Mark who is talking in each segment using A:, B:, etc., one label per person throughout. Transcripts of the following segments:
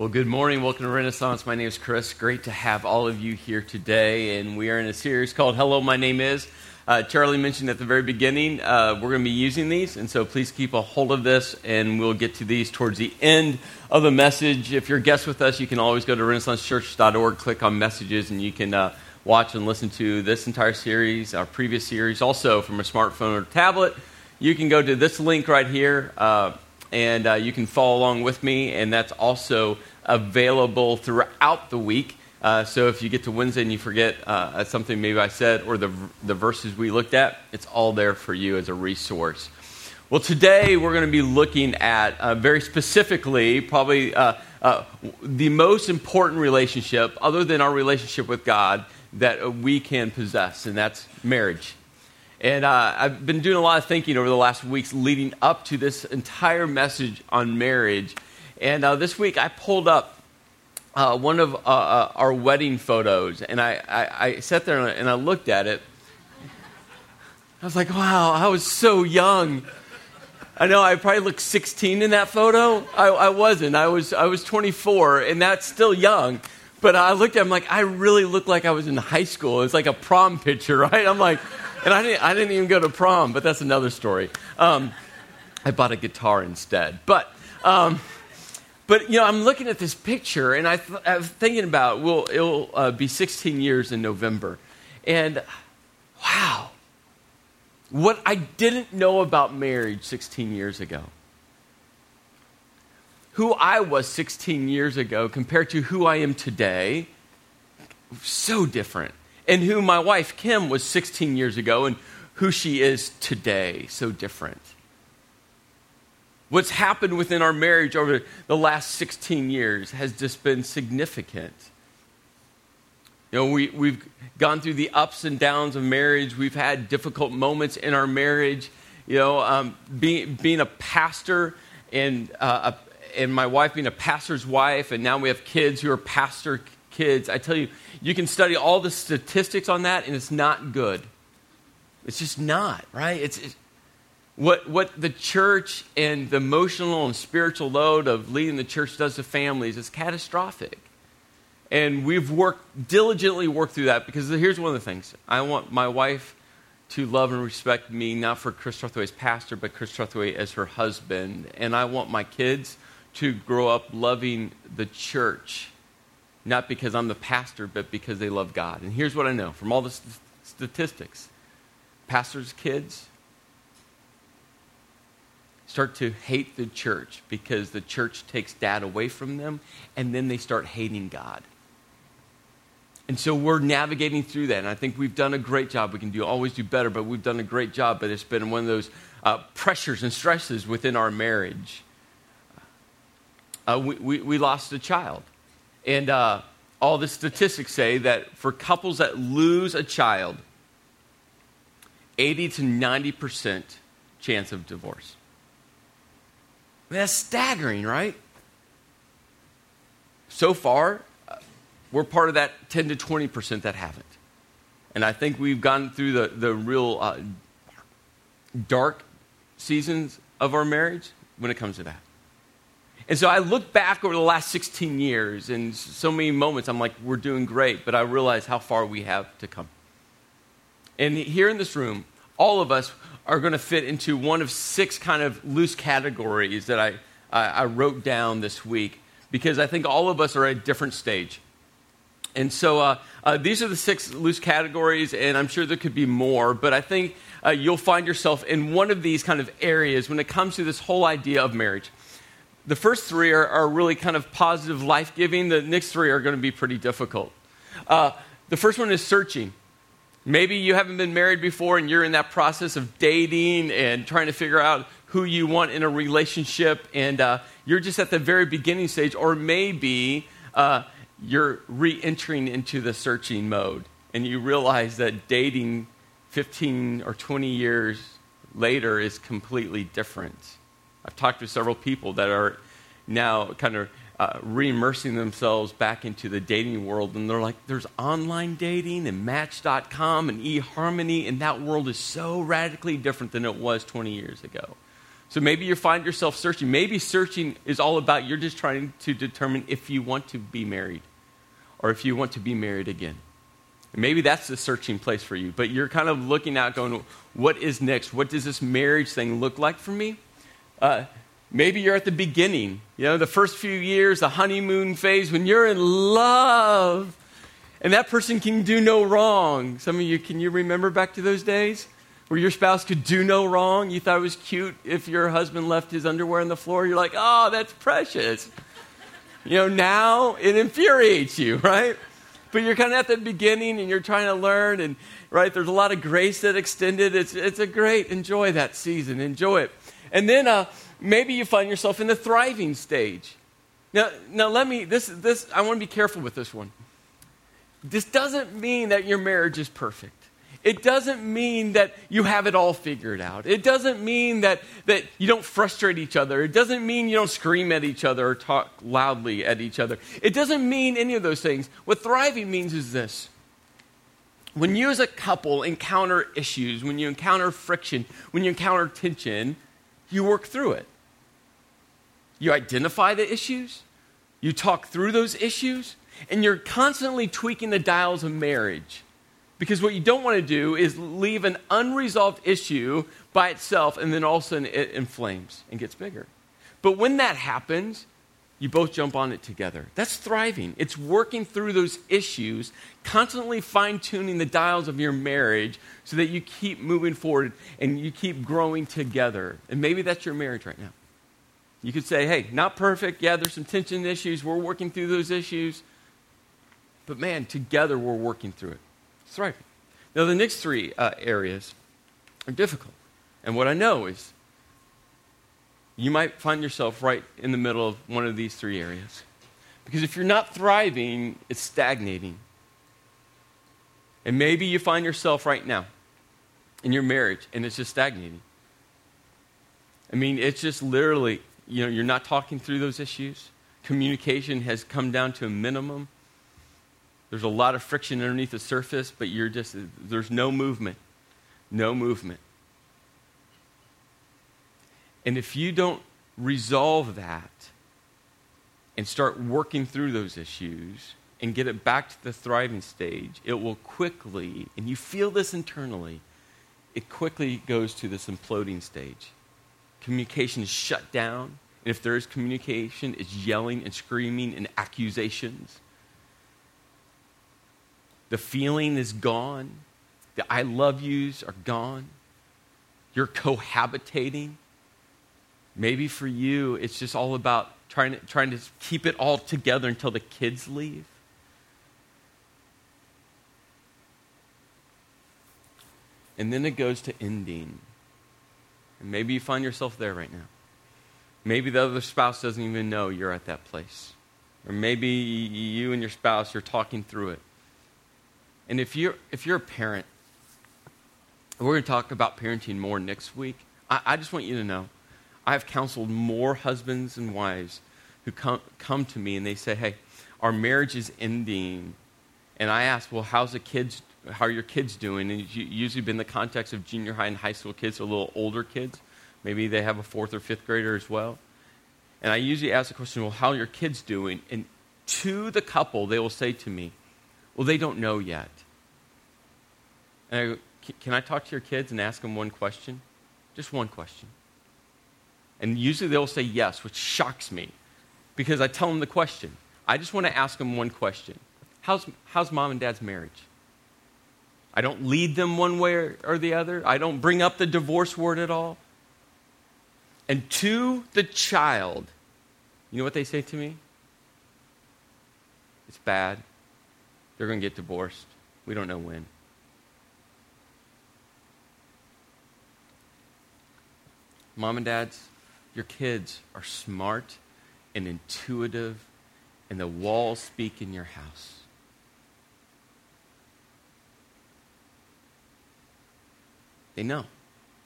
A: Well, good morning. Welcome to Renaissance. My name is Chris. Great to have all of you here today. And we are in a series called Hello, My Name Is. Uh, Charlie mentioned at the very beginning, uh, we're going to be using these. And so please keep a hold of this, and we'll get to these towards the end of the message. If you're a guest with us, you can always go to renaissancechurch.org, click on messages, and you can uh, watch and listen to this entire series, our previous series. Also, from a smartphone or tablet, you can go to this link right here. Uh, and uh, you can follow along with me, and that's also available throughout the week. Uh, so if you get to Wednesday and you forget uh, something maybe I said or the, the verses we looked at, it's all there for you as a resource. Well, today we're going to be looking at uh, very specifically, probably uh, uh, the most important relationship, other than our relationship with God, that we can possess, and that's marriage. And uh, I've been doing a lot of thinking over the last weeks leading up to this entire message on marriage. And uh, this week I pulled up uh, one of uh, uh, our wedding photos, and I, I, I, sat there and I looked at it. I was like, wow, I was so young. I know I probably looked 16 in that photo. I, I wasn't. I was, I was 24, and that's still young. But I looked at him like, I really looked like I was in high school. It's like a prom picture, right? I'm like, and I didn't, I didn't even go to prom, but that's another story. Um, I bought a guitar instead. But, um, but you know, I'm looking at this picture, and I, was thinking about, well, it'll uh, be 16 years in November. And wow, what I didn't know about marriage 16 years ago. Who I was 16 years ago compared to who I am today, so different and who my wife Kim was 16 years ago and who she is today. So different. What's happened within our marriage over the last 16 years has just been significant. You know, we, we've gone through the ups and downs of marriage. We've had difficult moments in our marriage. You know, um, being, being a pastor and, uh, a, and my wife being a pastor's wife, and now we have kids who are pastor kids. I tell you, you can study all the statistics on that, and it's not good. It's just not, right? It's, it's what, what the church and the emotional and spiritual load of leading the church does to families is catastrophic. And we've worked, diligently worked through that because here's one of the things I want my wife to love and respect me, not for Chris Trethway as pastor, but Chris Trethway as her husband. And I want my kids to grow up loving the church not because I'm the pastor, but because they love God. And here's what I know from all the st- statistics pastors' kids start to hate the church because the church takes dad away from them, and then they start hating God. And so we're navigating through that, and I think we've done a great job. We can do always do better, but we've done a great job. But it's been one of those uh, pressures and stresses within our marriage. Uh, we, we, we lost a child and uh, all the statistics say that for couples that lose a child, 80 to 90% chance of divorce. I mean, that's staggering, right? So far, uh, we're part of that 10 to 20% that haven't. And I think we've gone through the, the real uh, dark seasons of our marriage when it comes to that. And so I look back over the last 16 years, and so many moments I'm like, we're doing great, but I realize how far we have to come. And here in this room, all of us are going to fit into one of six kind of loose categories that I, I, I wrote down this week because I think all of us are at a different stage. And so uh, uh, these are the six loose categories, and I'm sure there could be more, but I think uh, you'll find yourself in one of these kind of areas when it comes to this whole idea of marriage the first three are, are really kind of positive, life giving. The next three are going to be pretty difficult. Uh, the first one is searching. Maybe you haven't been married before and you're in that process of dating and trying to figure out who you want in a relationship, and uh, you're just at the very beginning stage, or maybe uh, you're re entering into the searching mode and you realize that dating 15 or 20 years later is completely different. I've talked to several people that are now kind of uh, re-immersing themselves back into the dating world and they're like there's online dating and match.com and eharmony and that world is so radically different than it was 20 years ago So maybe you find yourself searching. Maybe searching is all about you're just trying to determine if you want to be married or if you want to be married again. And maybe that's the searching place for you, but you're kind of looking out going, what is next? What does this marriage thing look like for me? Uh, maybe you're at the beginning, you know, the first few years, the honeymoon phase, when you're in love and that person can do no wrong. Some of you, can you remember back to those days? Where your spouse could do no wrong. You thought it was cute if your husband left his underwear on the floor. You're like, oh, that's precious. You know, now it infuriates you, right? But you're kind of at the beginning and you're trying to learn, and right, there's a lot of grace that extended. It's, it's a great, enjoy that season, enjoy it. And then uh, maybe you find yourself in the thriving stage. Now, now let me, this, this, I want to be careful with this one. This doesn't mean that your marriage is perfect. It doesn't mean that you have it all figured out. It doesn't mean that, that you don't frustrate each other. It doesn't mean you don't scream at each other or talk loudly at each other. It doesn't mean any of those things. What thriving means is this when you as a couple encounter issues, when you encounter friction, when you encounter tension, you work through it. You identify the issues, you talk through those issues, and you're constantly tweaking the dials of marriage because what you don't want to do is leave an unresolved issue by itself and then all of a sudden it inflames and gets bigger. But when that happens, you both jump on it together. That's thriving. It's working through those issues, constantly fine tuning the dials of your marriage so that you keep moving forward and you keep growing together. And maybe that's your marriage right now. You could say, hey, not perfect. Yeah, there's some tension issues. We're working through those issues. But man, together we're working through it thriving. Now, the next three uh, areas are difficult. And what I know is you might find yourself right in the middle of one of these three areas. Because if you're not thriving, it's stagnating. And maybe you find yourself right now in your marriage and it's just stagnating. I mean, it's just literally, you know, you're not talking through those issues. Communication has come down to a minimum. There's a lot of friction underneath the surface, but you're just, there's no movement. No movement. And if you don't resolve that and start working through those issues and get it back to the thriving stage, it will quickly, and you feel this internally, it quickly goes to this imploding stage. Communication is shut down. And if there is communication, it's yelling and screaming and accusations. The feeling is gone. The I love yous are gone. You're cohabitating. Maybe for you, it's just all about trying to, trying to keep it all together until the kids leave. And then it goes to ending. And maybe you find yourself there right now. Maybe the other spouse doesn't even know you're at that place. Or maybe you and your spouse you're talking through it. And if you're, if you're a parent, we're going to talk about parenting more next week. I, I just want you to know I've counseled more husbands and wives who come, come to me and they say, hey, our marriage is ending. And I ask, well, how's the kids, how are your kids doing? And it's usually been the context of junior high and high school kids, a little older kids. Maybe they have a fourth or fifth grader as well. And I usually ask the question, well, how are your kids doing? And to the couple, they will say to me, well, they don't know yet. And I go, Can I talk to your kids and ask them one question? Just one question. And usually they'll say yes, which shocks me because I tell them the question. I just want to ask them one question How's, how's mom and dad's marriage? I don't lead them one way or the other, I don't bring up the divorce word at all. And to the child, you know what they say to me? It's bad. They're going to get divorced. We don't know when. Mom and dads, your kids are smart and intuitive, and the walls speak in your house. They know.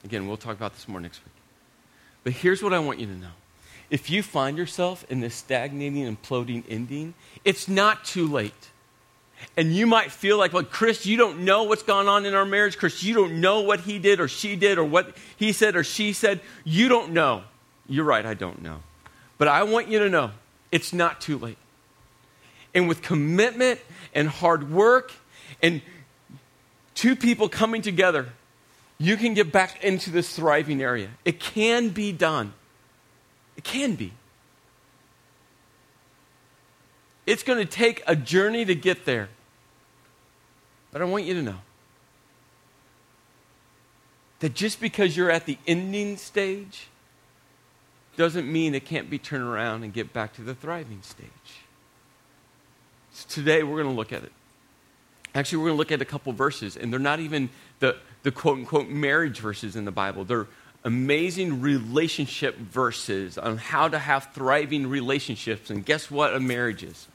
A: Again, we'll talk about this more next week. But here's what I want you to know. If you find yourself in this stagnating, imploding ending, it's not too late. And you might feel like, well, Chris, you don't know what's gone on in our marriage. Chris, you don't know what he did or she did or what he said or she said. You don't know. You're right, I don't know. But I want you to know it's not too late. And with commitment and hard work and two people coming together, you can get back into this thriving area. It can be done. It can be. It's going to take a journey to get there. But I want you to know that just because you're at the ending stage doesn't mean it can't be turned around and get back to the thriving stage. So today we're going to look at it. Actually, we're going to look at a couple verses, and they're not even the, the quote unquote marriage verses in the Bible. They're amazing relationship verses on how to have thriving relationships. And guess what a marriage is?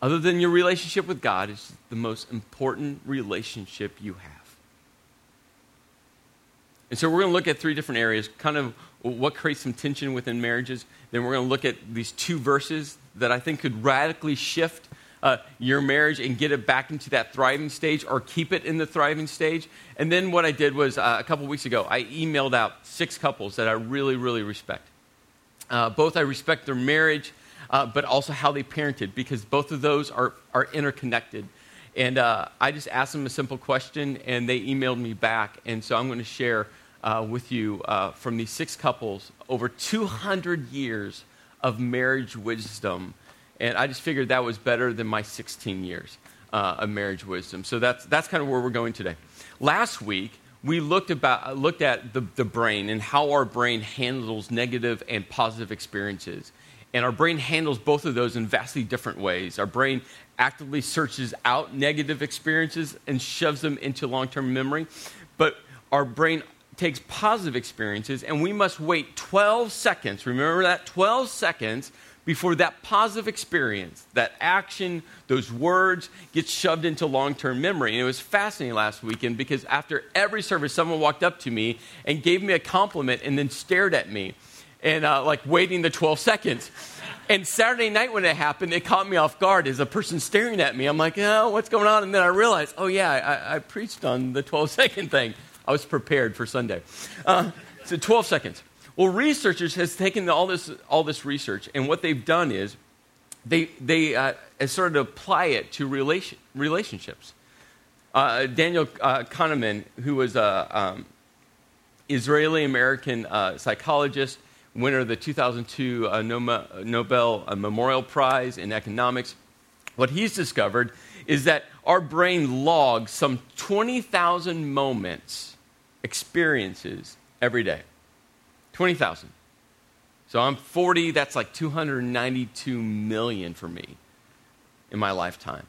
A: Other than your relationship with God, it's the most important relationship you have. And so we're going to look at three different areas, kind of what creates some tension within marriages. Then we're going to look at these two verses that I think could radically shift uh, your marriage and get it back into that thriving stage or keep it in the thriving stage. And then what I did was uh, a couple weeks ago, I emailed out six couples that I really, really respect. Uh, both I respect their marriage, uh, but also how they parented, because both of those are, are interconnected. And uh, I just asked them a simple question, and they emailed me back. And so I'm going to share uh, with you from these six couples over 200 years of marriage wisdom and I just figured that was better than my 16 years uh, of marriage wisdom. So that's, that's kind of where we're going today. Last week, we looked, about, looked at the, the brain and how our brain handles negative and positive experiences. And our brain handles both of those in vastly different ways. Our brain actively searches out negative experiences and shoves them into long term memory. But our brain takes positive experiences, and we must wait 12 seconds. Remember that? 12 seconds before that positive experience, that action, those words get shoved into long term memory. And it was fascinating last weekend because after every service, someone walked up to me and gave me a compliment and then stared at me and uh, like waiting the 12 seconds. And Saturday night when it happened, it caught me off guard as a person staring at me. I'm like, oh, what's going on? And then I realized, oh, yeah, I, I preached on the 12 second thing. I was prepared for Sunday. Uh, so 12 seconds. Well, researchers has taken all this, all this research, and what they've done is they, they uh, started to apply it to relation, relationships. Uh, Daniel uh, Kahneman, who was an um, Israeli American uh, psychologist, winner of the 2002 uh, Nobel uh, Memorial Prize in economics, what he's discovered is that our brain logs some 20,000 moments, experiences every day. 20,000. So I'm 40, that's like 292 million for me in my lifetime.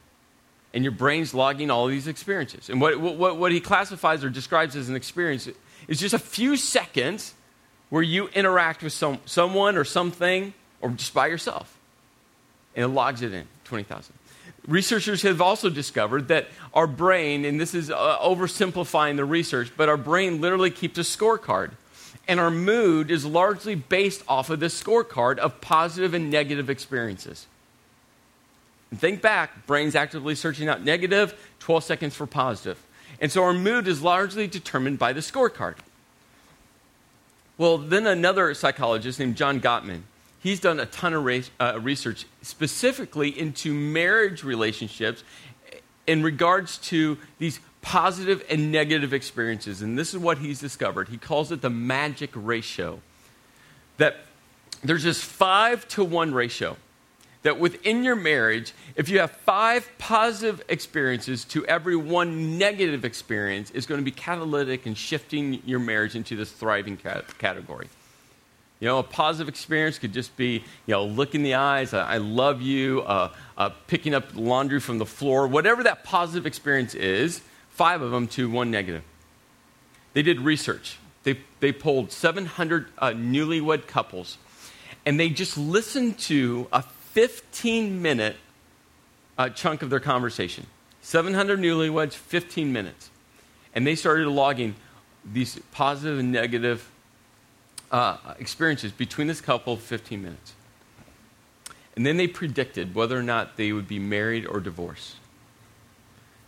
A: And your brain's logging all these experiences. And what, what, what he classifies or describes as an experience is just a few seconds where you interact with some, someone or something or just by yourself. And it logs it in 20,000. Researchers have also discovered that our brain, and this is uh, oversimplifying the research, but our brain literally keeps a scorecard and our mood is largely based off of this scorecard of positive and negative experiences. And think back, brain's actively searching out negative, 12 seconds for positive. And so our mood is largely determined by the scorecard. Well, then another psychologist named John Gottman, he's done a ton of re- uh, research specifically into marriage relationships in regards to these positive and negative experiences. And this is what he's discovered. He calls it the magic ratio. That there's this five to one ratio. That within your marriage, if you have five positive experiences to every one negative experience, is going to be catalytic in shifting your marriage into this thriving category. You know, a positive experience could just be, you know, look in the eyes, I, love you, uh, uh, picking up laundry from the floor, whatever that positive experience is, five of them to one negative. They did research. They, they polled 700 uh, newlywed couples, and they just listened to a 15 minute uh, chunk of their conversation. 700 newlyweds, 15 minutes. And they started logging these positive and negative uh, experiences between this couple 15 minutes. And then they predicted whether or not they would be married or divorced.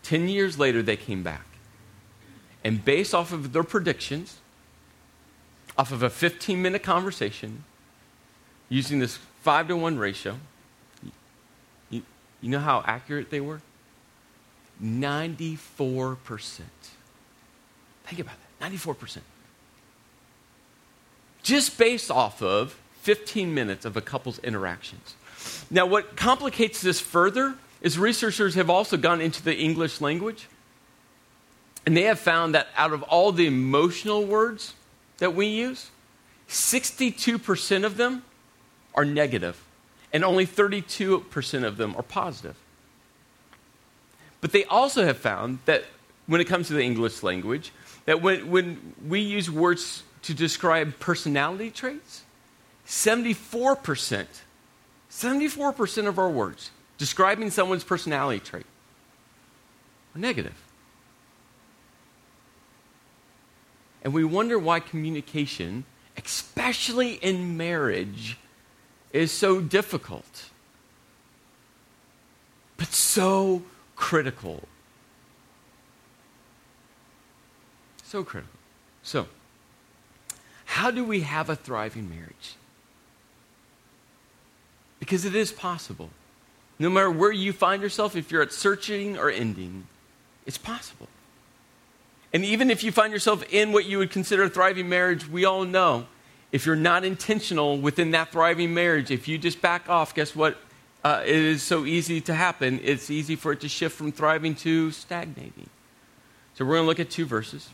A: Ten years later, they came back. And based off of their predictions, off of a 15 minute conversation, using this 5 to 1 ratio, you know how accurate they were? 94%. Think about that 94%. Just based off of 15 minutes of a couple's interactions. Now, what complicates this further is researchers have also gone into the English language, and they have found that out of all the emotional words that we use, 62% of them are negative, and only 32% of them are positive. But they also have found that when it comes to the English language, that when, when we use words to describe personality traits, 74%, 74% of our words describing someone's personality trait are negative. And we wonder why communication, especially in marriage, is so difficult, but so critical. So critical. So, how do we have a thriving marriage? Because it is possible. No matter where you find yourself, if you're at searching or ending, it's possible. And even if you find yourself in what you would consider a thriving marriage, we all know if you're not intentional within that thriving marriage, if you just back off, guess what? Uh, it is so easy to happen. It's easy for it to shift from thriving to stagnating. So we're going to look at two verses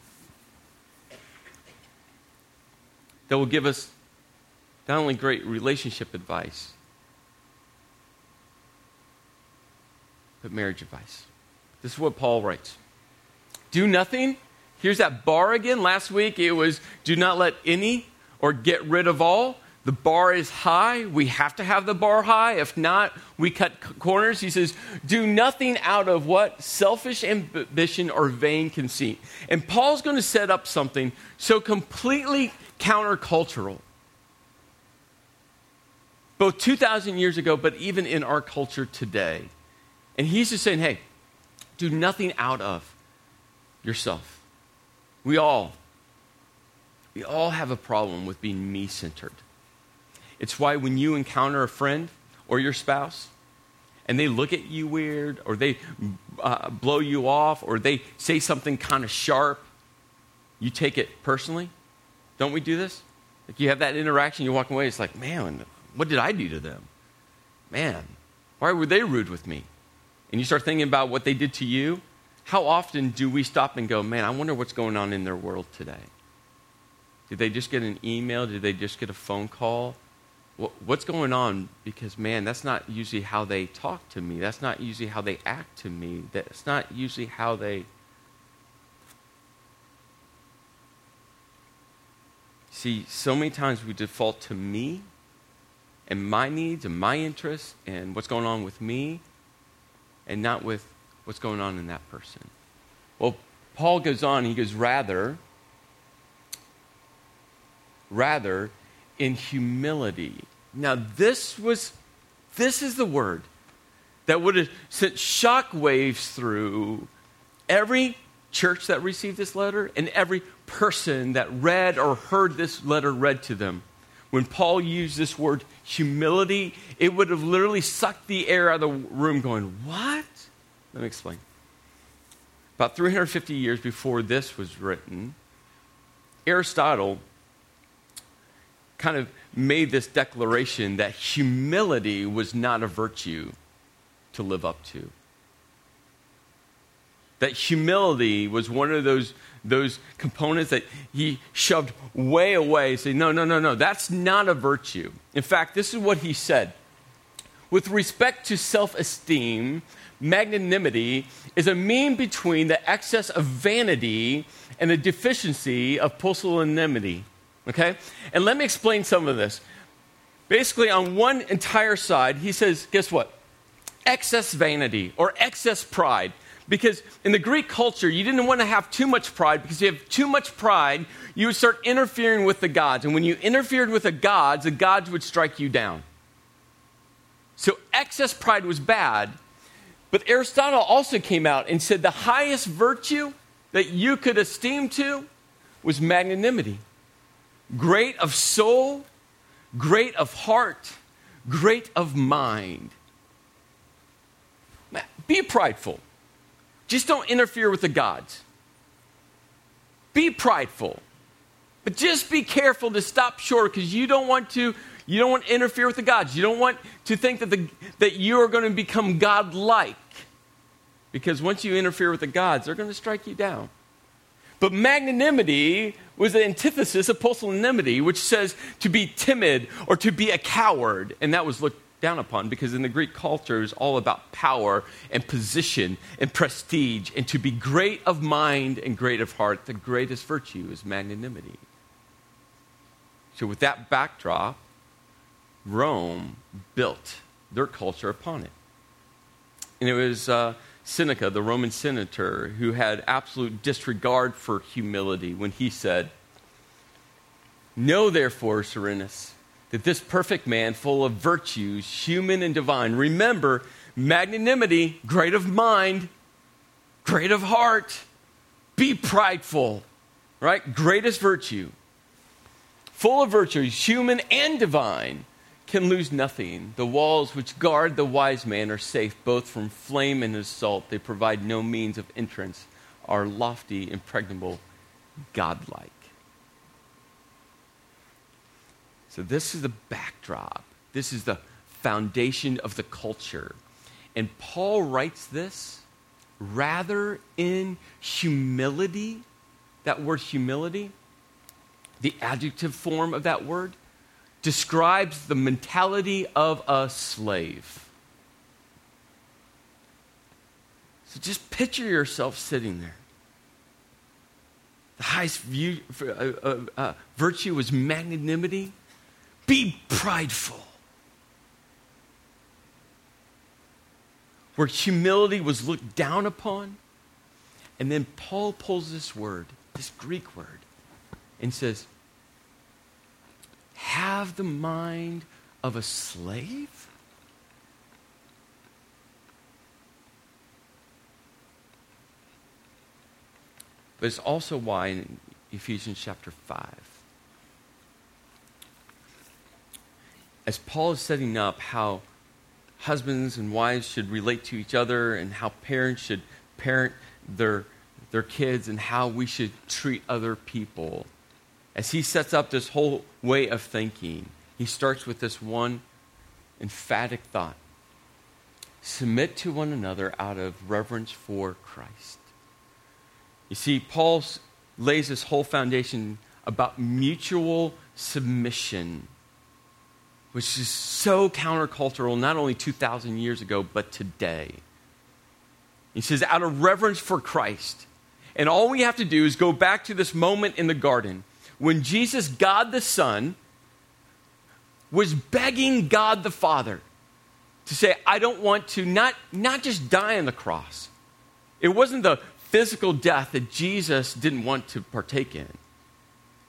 A: that will give us not only great relationship advice, but marriage advice. This is what Paul writes Do nothing. Here's that bar again. Last week it was do not let any or get rid of all. The bar is high. We have to have the bar high. If not, we cut corners. He says, Do nothing out of what? Selfish ambition or vain conceit. And Paul's going to set up something so completely countercultural. Both 2,000 years ago, but even in our culture today. And he's just saying, Hey, do nothing out of yourself. We all, we all have a problem with being me centered. It's why when you encounter a friend or your spouse and they look at you weird or they uh, blow you off or they say something kind of sharp, you take it personally. Don't we do this? Like you have that interaction, you walk away, it's like, man, what did I do to them? Man, why were they rude with me? And you start thinking about what they did to you. How often do we stop and go, man, I wonder what's going on in their world today? Did they just get an email? Did they just get a phone call? what's going on because man that's not usually how they talk to me that's not usually how they act to me that's not usually how they see so many times we default to me and my needs and my interests and what's going on with me and not with what's going on in that person well paul goes on he goes rather rather in humility. Now, this was, this is the word that would have sent shockwaves through every church that received this letter and every person that read or heard this letter read to them. When Paul used this word humility, it would have literally sucked the air out of the room, going, What? Let me explain. About 350 years before this was written, Aristotle kind of made this declaration that humility was not a virtue to live up to. That humility was one of those, those components that he shoved way away, saying, No, no, no, no, that's not a virtue. In fact, this is what he said. With respect to self esteem, magnanimity is a mean between the excess of vanity and the deficiency of pusillanimity. Okay? And let me explain some of this. Basically, on one entire side, he says, guess what? Excess vanity or excess pride. Because in the Greek culture, you didn't want to have too much pride because if you have too much pride, you would start interfering with the gods. And when you interfered with the gods, the gods would strike you down. So excess pride was bad. But Aristotle also came out and said the highest virtue that you could esteem to was magnanimity. Great of soul, great of heart, great of mind. Be prideful. Just don't interfere with the gods. Be prideful. But just be careful to stop short because you don't want to you don't want to interfere with the gods. You don't want to think that, the, that you are going to become godlike. Because once you interfere with the gods, they're going to strike you down. But magnanimity was the antithesis of pusillanimity, which says to be timid or to be a coward. And that was looked down upon because in the Greek culture, it was all about power and position and prestige. And to be great of mind and great of heart, the greatest virtue is magnanimity. So, with that backdrop, Rome built their culture upon it. And it was uh, Seneca, the Roman senator, who had absolute disregard for humility when he said, Know therefore, Serenus, that this perfect man, full of virtues, human and divine, remember magnanimity, great of mind, great of heart, be prideful, right? Greatest virtue. Full of virtues, human and divine can lose nothing. The walls which guard the wise man are safe both from flame and assault. They provide no means of entrance, are lofty, impregnable, godlike. So, this is the backdrop. This is the foundation of the culture. And Paul writes this rather in humility. That word humility, the adjective form of that word, describes the mentality of a slave. So just picture yourself sitting there. The highest view, uh, uh, uh, virtue was magnanimity. Be prideful. Where humility was looked down upon. And then Paul pulls this word, this Greek word, and says, have the mind of a slave? But it's also why in Ephesians chapter 5, as Paul is setting up how husbands and wives should relate to each other and how parents should parent their, their kids and how we should treat other people as he sets up this whole way of thinking, he starts with this one emphatic thought submit to one another out of reverence for Christ. You see, Paul lays this whole foundation about mutual submission, which is so countercultural, not only 2,000 years ago, but today. He says, out of reverence for Christ. And all we have to do is go back to this moment in the garden when Jesus, God the Son, was begging God the Father to say, I don't want to not, not just die on the cross. It wasn't the physical death that Jesus didn't want to partake in.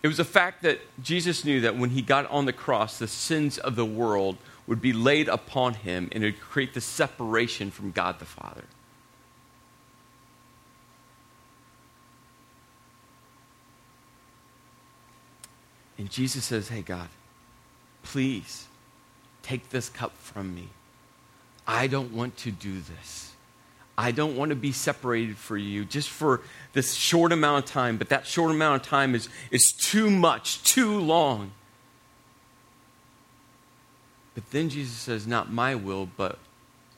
A: It was the fact that Jesus knew that when he got on the cross, the sins of the world would be laid upon him and it would create the separation from God the Father. And Jesus says, Hey, God, please take this cup from me. I don't want to do this. I don't want to be separated for you just for this short amount of time, but that short amount of time is, is too much, too long. But then Jesus says, Not my will, but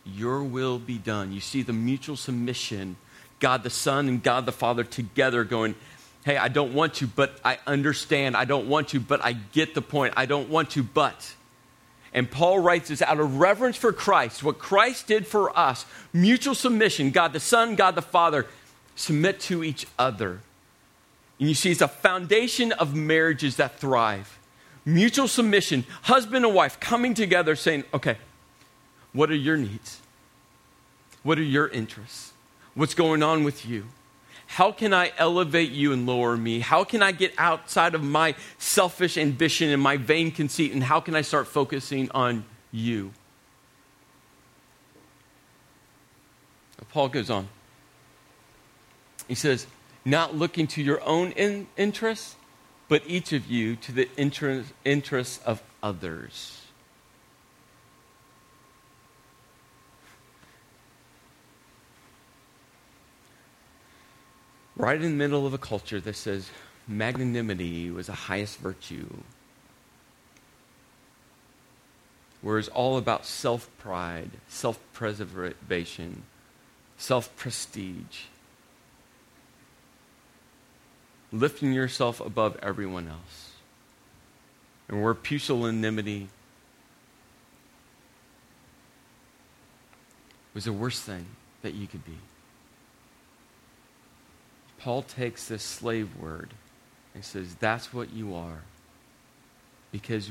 A: your will be done. You see the mutual submission, God the Son and God the Father together going, hey, I don't want to, but I understand. I don't want to, but I get the point. I don't want to, but. And Paul writes this out of reverence for Christ, what Christ did for us, mutual submission, God the Son, God the Father, submit to each other. And you see, it's a foundation of marriages that thrive. Mutual submission, husband and wife coming together saying, okay, what are your needs? What are your interests? What's going on with you? How can I elevate you and lower me? How can I get outside of my selfish ambition and my vain conceit? And how can I start focusing on you? Paul goes on. He says, Not looking to your own in- interests, but each of you to the inter- interests of others. Right in the middle of a culture that says magnanimity was the highest virtue, where it's all about self pride, self preservation, self prestige, lifting yourself above everyone else. And where pusillanimity was the worst thing that you could be. Paul takes this slave word and says, That's what you are. Because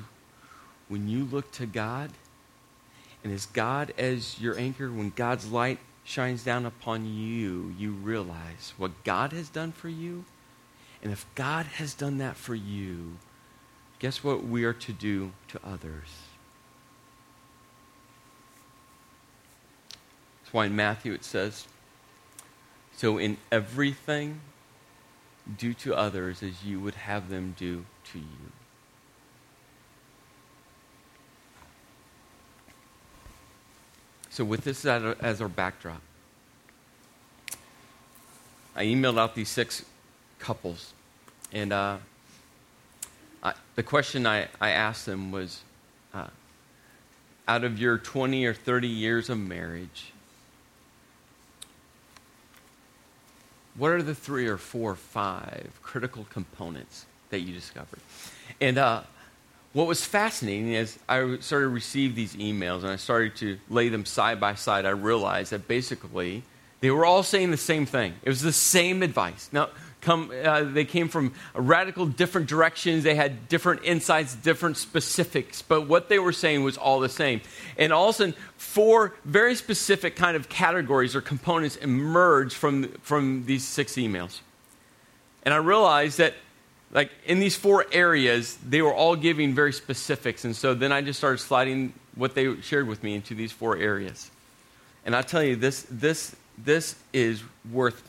A: when you look to God, and as God as your anchor, when God's light shines down upon you, you realize what God has done for you. And if God has done that for you, guess what we are to do to others? That's why in Matthew it says, So in everything, do to others as you would have them do to you. So, with this as our backdrop, I emailed out these six couples. And uh, I, the question I, I asked them was uh, out of your 20 or 30 years of marriage, what are the three or four or five critical components that you discovered? And uh, what was fascinating is I started to receive these emails and I started to lay them side by side. I realized that basically they were all saying the same thing. It was the same advice. Now, come, uh, they came from radical different directions. They had different insights, different specifics, but what they were saying was all the same. And all of a sudden, four very specific kind of categories or components emerged from, from these six emails. And I realized that, like, in these four areas, they were all giving very specifics. And so then I just started sliding what they shared with me into these four areas. And I tell you, this, this, this is worth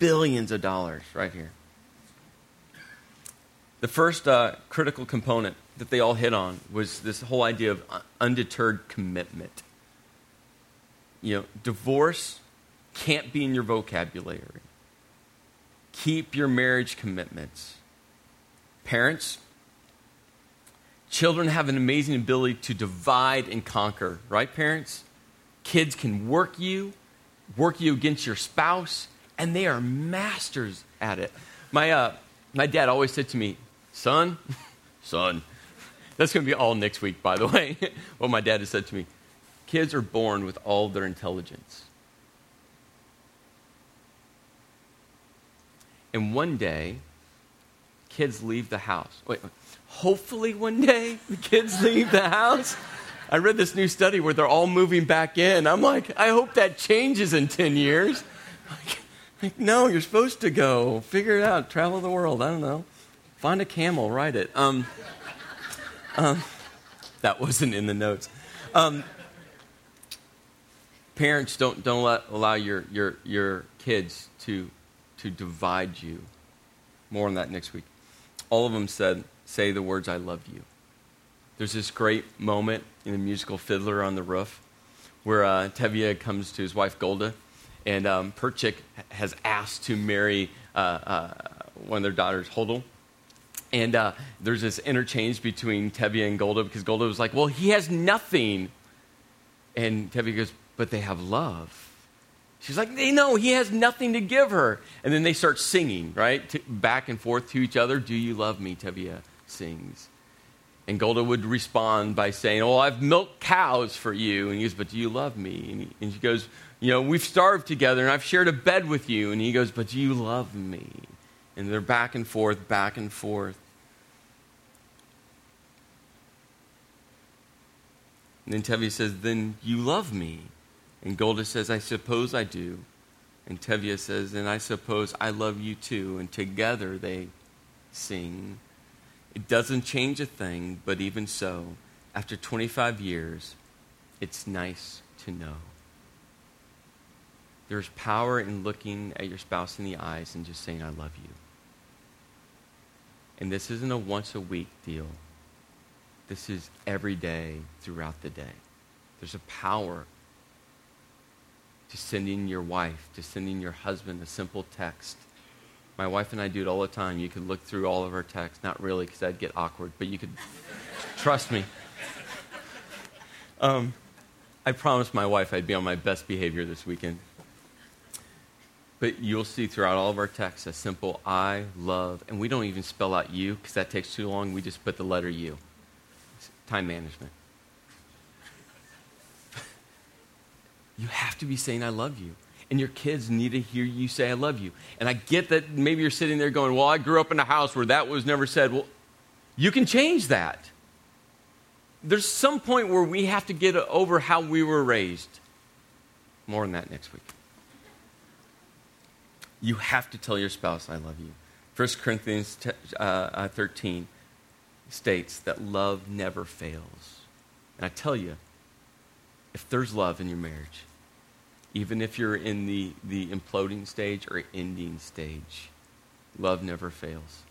A: billions of dollars right here. The first uh, critical component that they all hit on was this whole idea of undeterred commitment. You know, divorce can't be in your vocabulary. Keep your marriage commitments. Parents, children have an amazing ability to divide and conquer, right, parents? Kids can work you, work you against your spouse, and they are masters at it. My, uh, my dad always said to me, Son, son, that's going to be all next week, by the way, what my dad has said to me. Kids are born with all their intelligence. And one day, kids leave the house. Wait, hopefully one day the kids leave the house. I read this new study where they're all moving back in. I'm like, I hope that changes in 10 years. Like, no, you're supposed to go. Figure it out. Travel the world. I don't know. Find a camel, ride it. Um, um, that wasn't in the notes. Um, parents, don't, don't let, allow your, your, your kids to, to divide you. More on that next week. All of them said, say the words, I love you. There's this great moment in the musical Fiddler on the Roof where uh, Tevye comes to his wife Golda and um, Perchik has asked to marry uh, uh, one of their daughters, Hodel. And uh, there's this interchange between Tevye and Golda because Golda was like, well, he has nothing. And Tevye goes, but they have love. She's like, they know he has nothing to give her. And then they start singing, right? Back and forth to each other. Do you love me? Tevye sings. And Golda would respond by saying, Oh, I've milked cows for you. And he goes, But do you love me? And, he, and she goes, You know, we've starved together and I've shared a bed with you. And he goes, But do you love me? And they're back and forth, back and forth. And then Tevye says, Then you love me. And Golda says, I suppose I do. And Tevye says, And I suppose I love you too. And together they sing. It doesn't change a thing, but even so, after 25 years, it's nice to know. There's power in looking at your spouse in the eyes and just saying, I love you. And this isn't a once a week deal. This is every day throughout the day. There's a power to sending your wife, to sending your husband a simple text. My wife and I do it all the time. You could look through all of our texts. Not really, because I'd get awkward, but you could trust me. Um, I promised my wife I'd be on my best behavior this weekend. But you'll see throughout all of our texts a simple I love, and we don't even spell out you because that takes too long. We just put the letter U. Time management. you have to be saying I love you. And your kids need to hear you say I love you. And I get that maybe you're sitting there going, Well, I grew up in a house where that was never said. Well, you can change that. There's some point where we have to get over how we were raised. More on that next week. You have to tell your spouse, I love you. 1 Corinthians uh, uh, 13 states that love never fails. And I tell you, if there's love in your marriage, even if you're in the, the imploding stage or ending stage, love never fails.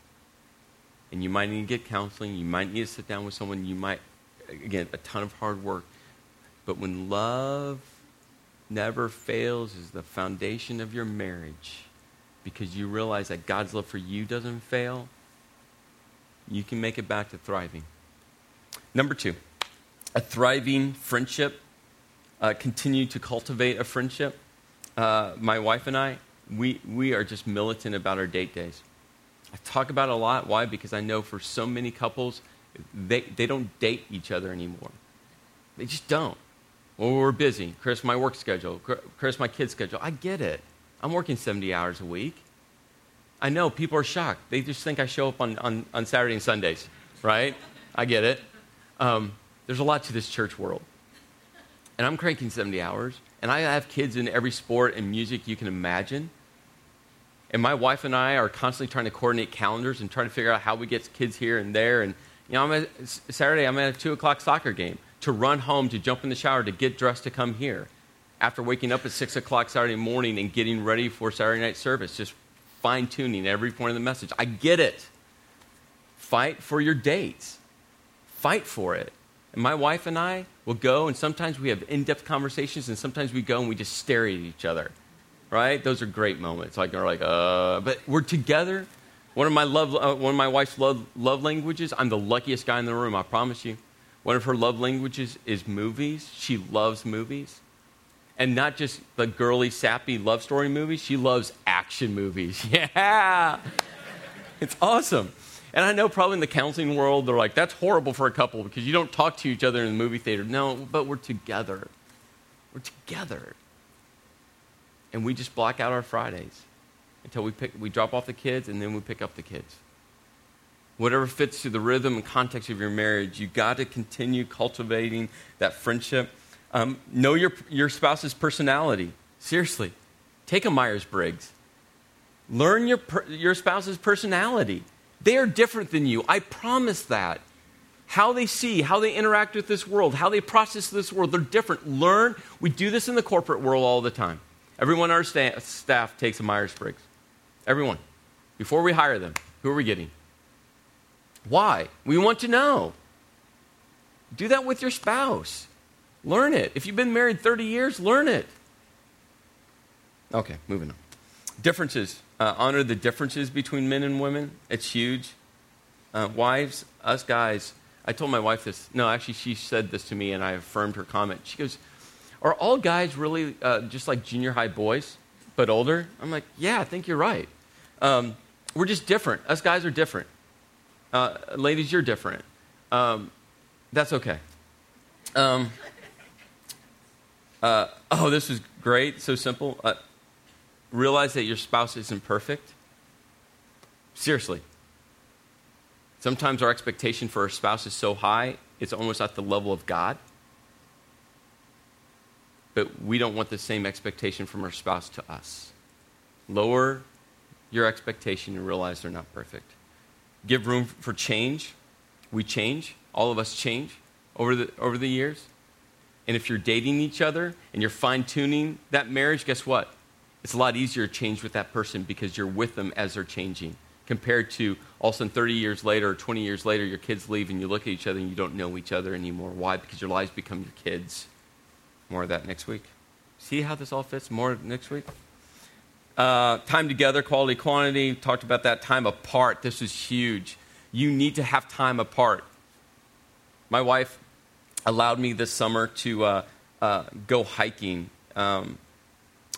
A: And you might need to get counseling. You might need to sit down with someone. You might, again, a ton of hard work. But when love never fails is the foundation of your marriage, because you realize that God's love for you doesn't fail, you can make it back to thriving. Number two, a thriving friendship uh, continue to cultivate a friendship. Uh, my wife and I, we, we are just militant about our date days. I talk about it a lot. Why? Because I know for so many couples, they, they don't date each other anymore. They just don't. Well, we're busy. Chris, my work schedule. Chris, my kid's schedule. I get it. I'm working 70 hours a week. I know people are shocked. They just think I show up on, on, on Saturday and Sundays, right? I get it. Um, there's a lot to this church world and I'm cranking 70 hours, and I have kids in every sport and music you can imagine. And my wife and I are constantly trying to coordinate calendars and trying to figure out how we get kids here and there. And, you know, I'm at, Saturday, I'm at a 2 o'clock soccer game to run home, to jump in the shower, to get dressed to come here. After waking up at 6 o'clock Saturday morning and getting ready for Saturday night service, just fine tuning every point of the message. I get it. Fight for your dates, fight for it. And my wife and I will go, and sometimes we have in depth conversations, and sometimes we go and we just stare at each other. Right? Those are great moments. Like, we're like, uh, but we're together. One of my, love, uh, one of my wife's love, love languages, I'm the luckiest guy in the room, I promise you. One of her love languages is movies. She loves movies. And not just the girly, sappy love story movies, she loves action movies. Yeah! it's awesome. And I know probably in the counseling world, they're like, that's horrible for a couple because you don't talk to each other in the movie theater. No, but we're together. We're together. And we just block out our Fridays until we, pick, we drop off the kids and then we pick up the kids. Whatever fits to the rhythm and context of your marriage, you got to continue cultivating that friendship. Um, know your, your spouse's personality. Seriously. Take a Myers Briggs. Learn your, your spouse's personality. They are different than you. I promise that. How they see, how they interact with this world, how they process this world, they're different. Learn. We do this in the corporate world all the time. Everyone on our sta- staff takes a Myers Briggs. Everyone. Before we hire them, who are we getting? Why? We want to know. Do that with your spouse. Learn it. If you've been married 30 years, learn it. Okay, moving on. Differences uh, honor the differences between men and women. It's huge. Uh, wives, us guys, I told my wife this. No, actually, she said this to me, and I affirmed her comment. She goes, Are all guys really uh, just like junior high boys, but older? I'm like, Yeah, I think you're right. Um, we're just different. Us guys are different. Uh, ladies, you're different. Um, that's okay. Um, uh, oh, this is great. So simple. Realize that your spouse isn't perfect? Seriously. Sometimes our expectation for our spouse is so high, it's almost at the level of God. But we don't want the same expectation from our spouse to us. Lower your expectation and realize they're not perfect. Give room for change. We change. All of us change over the, over the years. And if you're dating each other and you're fine tuning that marriage, guess what? It's a lot easier to change with that person because you're with them as they're changing compared to all of a sudden 30 years later or 20 years later, your kids leave and you look at each other and you don't know each other anymore. Why? Because your lives become your kids. More of that next week. See how this all fits? More next week. Uh, time together, quality, quantity. Talked about that. Time apart. This is huge. You need to have time apart. My wife allowed me this summer to uh, uh, go hiking. Um,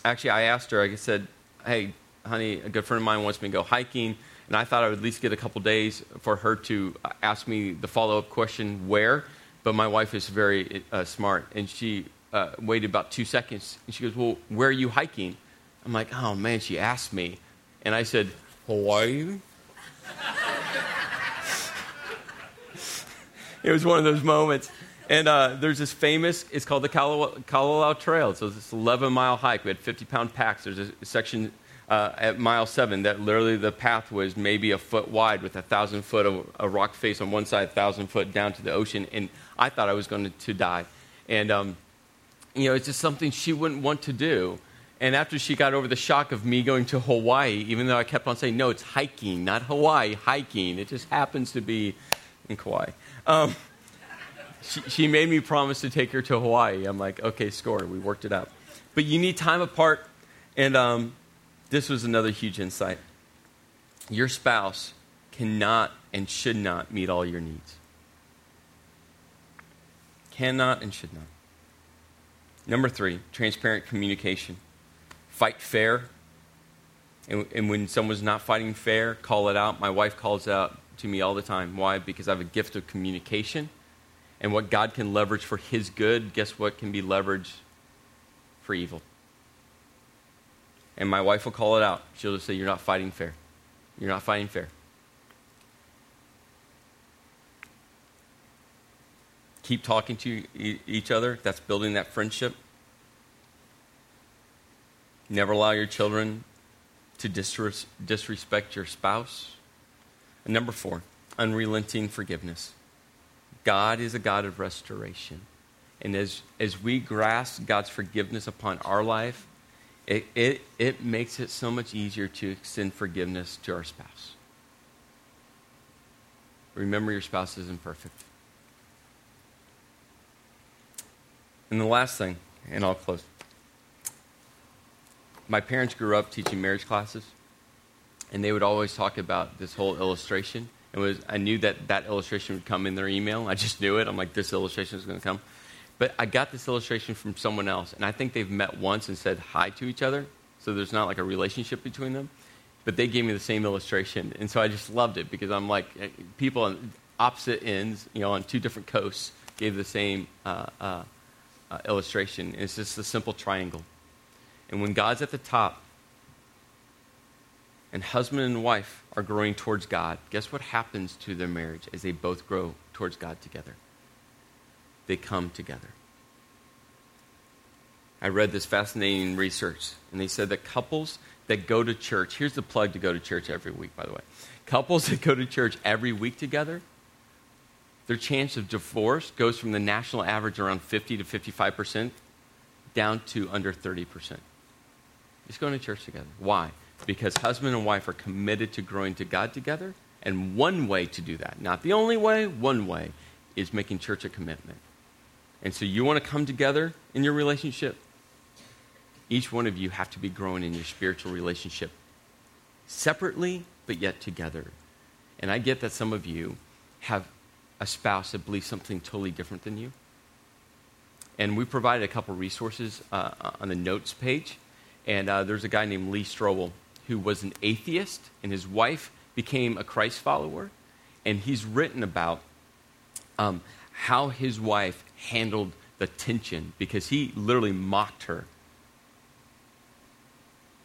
A: actually, I asked her, I said, hey, honey, a good friend of mine wants me to go hiking. And I thought I would at least get a couple days for her to ask me the follow up question, where? But my wife is very uh, smart, and she uh, waited about two seconds. And she goes, Well, where are you hiking? I'm like, Oh man, she asked me. And I said, Hawaii? it was one of those moments. And uh, there's this famous, it's called the Kalalau Trail. So it's this 11 mile hike. We had 50 pound packs. There's a section uh, at mile seven that literally the path was maybe a foot wide with a thousand foot of a rock face on one side, a thousand foot down to the ocean. And I thought I was going to, to die. And, um, you know, it's just something she wouldn't want to do. And after she got over the shock of me going to Hawaii, even though I kept on saying, no, it's hiking, not Hawaii, hiking. It just happens to be in Kauai. Um, she, made me promise to take her to Hawaii. I'm like, okay, score. We worked it out. But you need time apart. And um, this was another huge insight. Your spouse cannot and should not meet all your needs. Cannot and should not. Number three, transparent communication. Fight fair. And, and, when someone's not fighting fair, call it out. My wife calls out to me all the time. Why? Because I have a gift of communication. And what God can leverage for His good, guess what can be leveraged for evil? and my wife will call it out. She'll just say, You're not fighting fair. You're not fighting fair. Keep talking to each other. That's building that friendship. Never allow your children to disres- disrespect your spouse. And number four, unrelenting forgiveness. God is a God of restoration. And as, as we grasp God's forgiveness upon our life, it, it, it makes it so much easier to extend forgiveness to our spouse. Remember, your spouse isn't perfect. And the last thing, and I'll close. My parents grew up teaching marriage classes, and they would always talk about this whole illustration. It was I knew that that illustration would come in their email. I just knew it. I'm like, this illustration is going to come. But I got this illustration from someone else, and I think they've met once and said hi to each other, so there's not like a relationship between them. But they gave me the same illustration, and so I just loved it because I'm like, eh, people on opposite ends, you know, on two different coasts, gave the same uh, uh, uh, illustration. It's just a simple triangle. And when God's at the top, and husband and wife are growing towards God, guess what happens to their marriage as they both grow towards God together? they come together. I read this fascinating research, and they said that couples that go to church, here's the plug to go to church every week, by the way. Couples that go to church every week together, their chance of divorce goes from the national average around 50 to 55% down to under 30%. Just going to church together. Why? Because husband and wife are committed to growing to God together, and one way to do that, not the only way, one way, is making church a commitment. And so you want to come together in your relationship? Each one of you have to be growing in your spiritual relationship separately, but yet together. And I get that some of you have a spouse that believes something totally different than you. And we provided a couple resources uh, on the notes page. And uh, there's a guy named Lee Strobel who was an atheist, and his wife became a Christ follower. And he's written about um, how his wife handled the tension because he literally mocked her.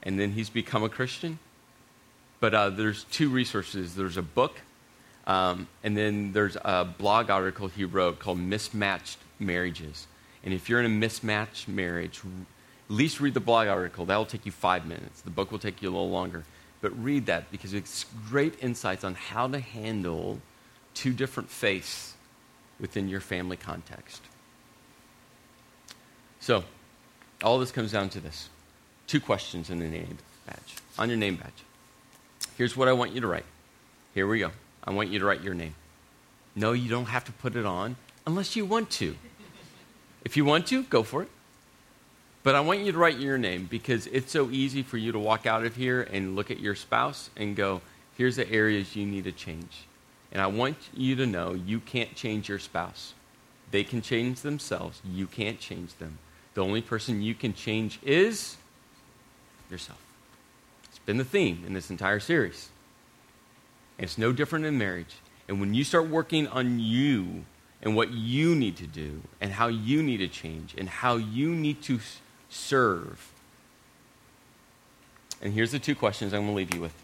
A: And then he's become a Christian. But uh, there's two resources there's a book, um, and then there's a blog article he wrote called Mismatched Marriages. And if you're in a mismatched marriage, at least read the blog article. That will take you five minutes. The book will take you a little longer. But read that because it's great insights on how to handle two different faiths within your family context. So, all this comes down to this two questions in the name badge, on your name badge. Here's what I want you to write. Here we go. I want you to write your name. No, you don't have to put it on unless you want to. If you want to, go for it. But I want you to write your name because it's so easy for you to walk out of here and look at your spouse and go, here's the areas you need to change. And I want you to know you can't change your spouse. They can change themselves. You can't change them. The only person you can change is yourself. It's been the theme in this entire series. And it's no different in marriage. And when you start working on you and what you need to do and how you need to change and how you need to serve. And here's the two questions I'm going to leave you with.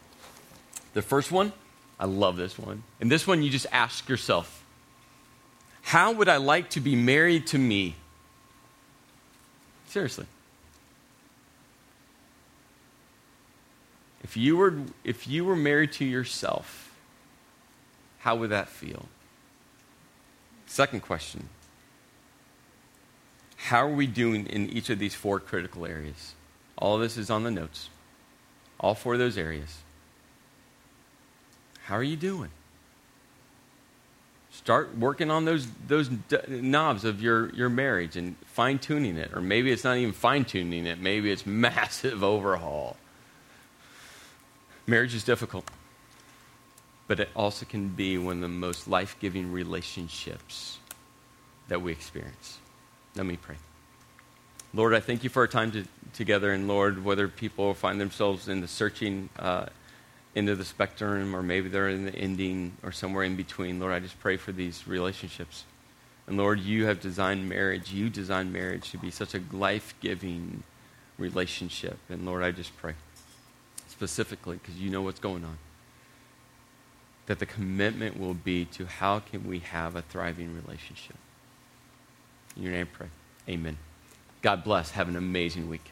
A: The first one, I love this one. And this one you just ask yourself How would I like to be married to me? Seriously. If you were, if you were married to yourself, how would that feel? Second question How are we doing in each of these four critical areas? All of this is on the notes. All four of those areas. How are you doing? Start working on those, those d- knobs of your, your marriage and fine tuning it. Or maybe it's not even fine tuning it, maybe it's massive overhaul. Marriage is difficult, but it also can be one of the most life giving relationships that we experience. Let me pray. Lord, I thank you for our time to, together, and Lord, whether people find themselves in the searching uh, into the spectrum or maybe they're in the ending or somewhere in between, Lord, I just pray for these relationships. And Lord, you have designed marriage, you designed marriage to be such a life giving relationship. And Lord, I just pray specifically because you know what's going on. That the commitment will be to how can we have a thriving relationship. In your name, pray. Amen. God bless. Have an amazing week.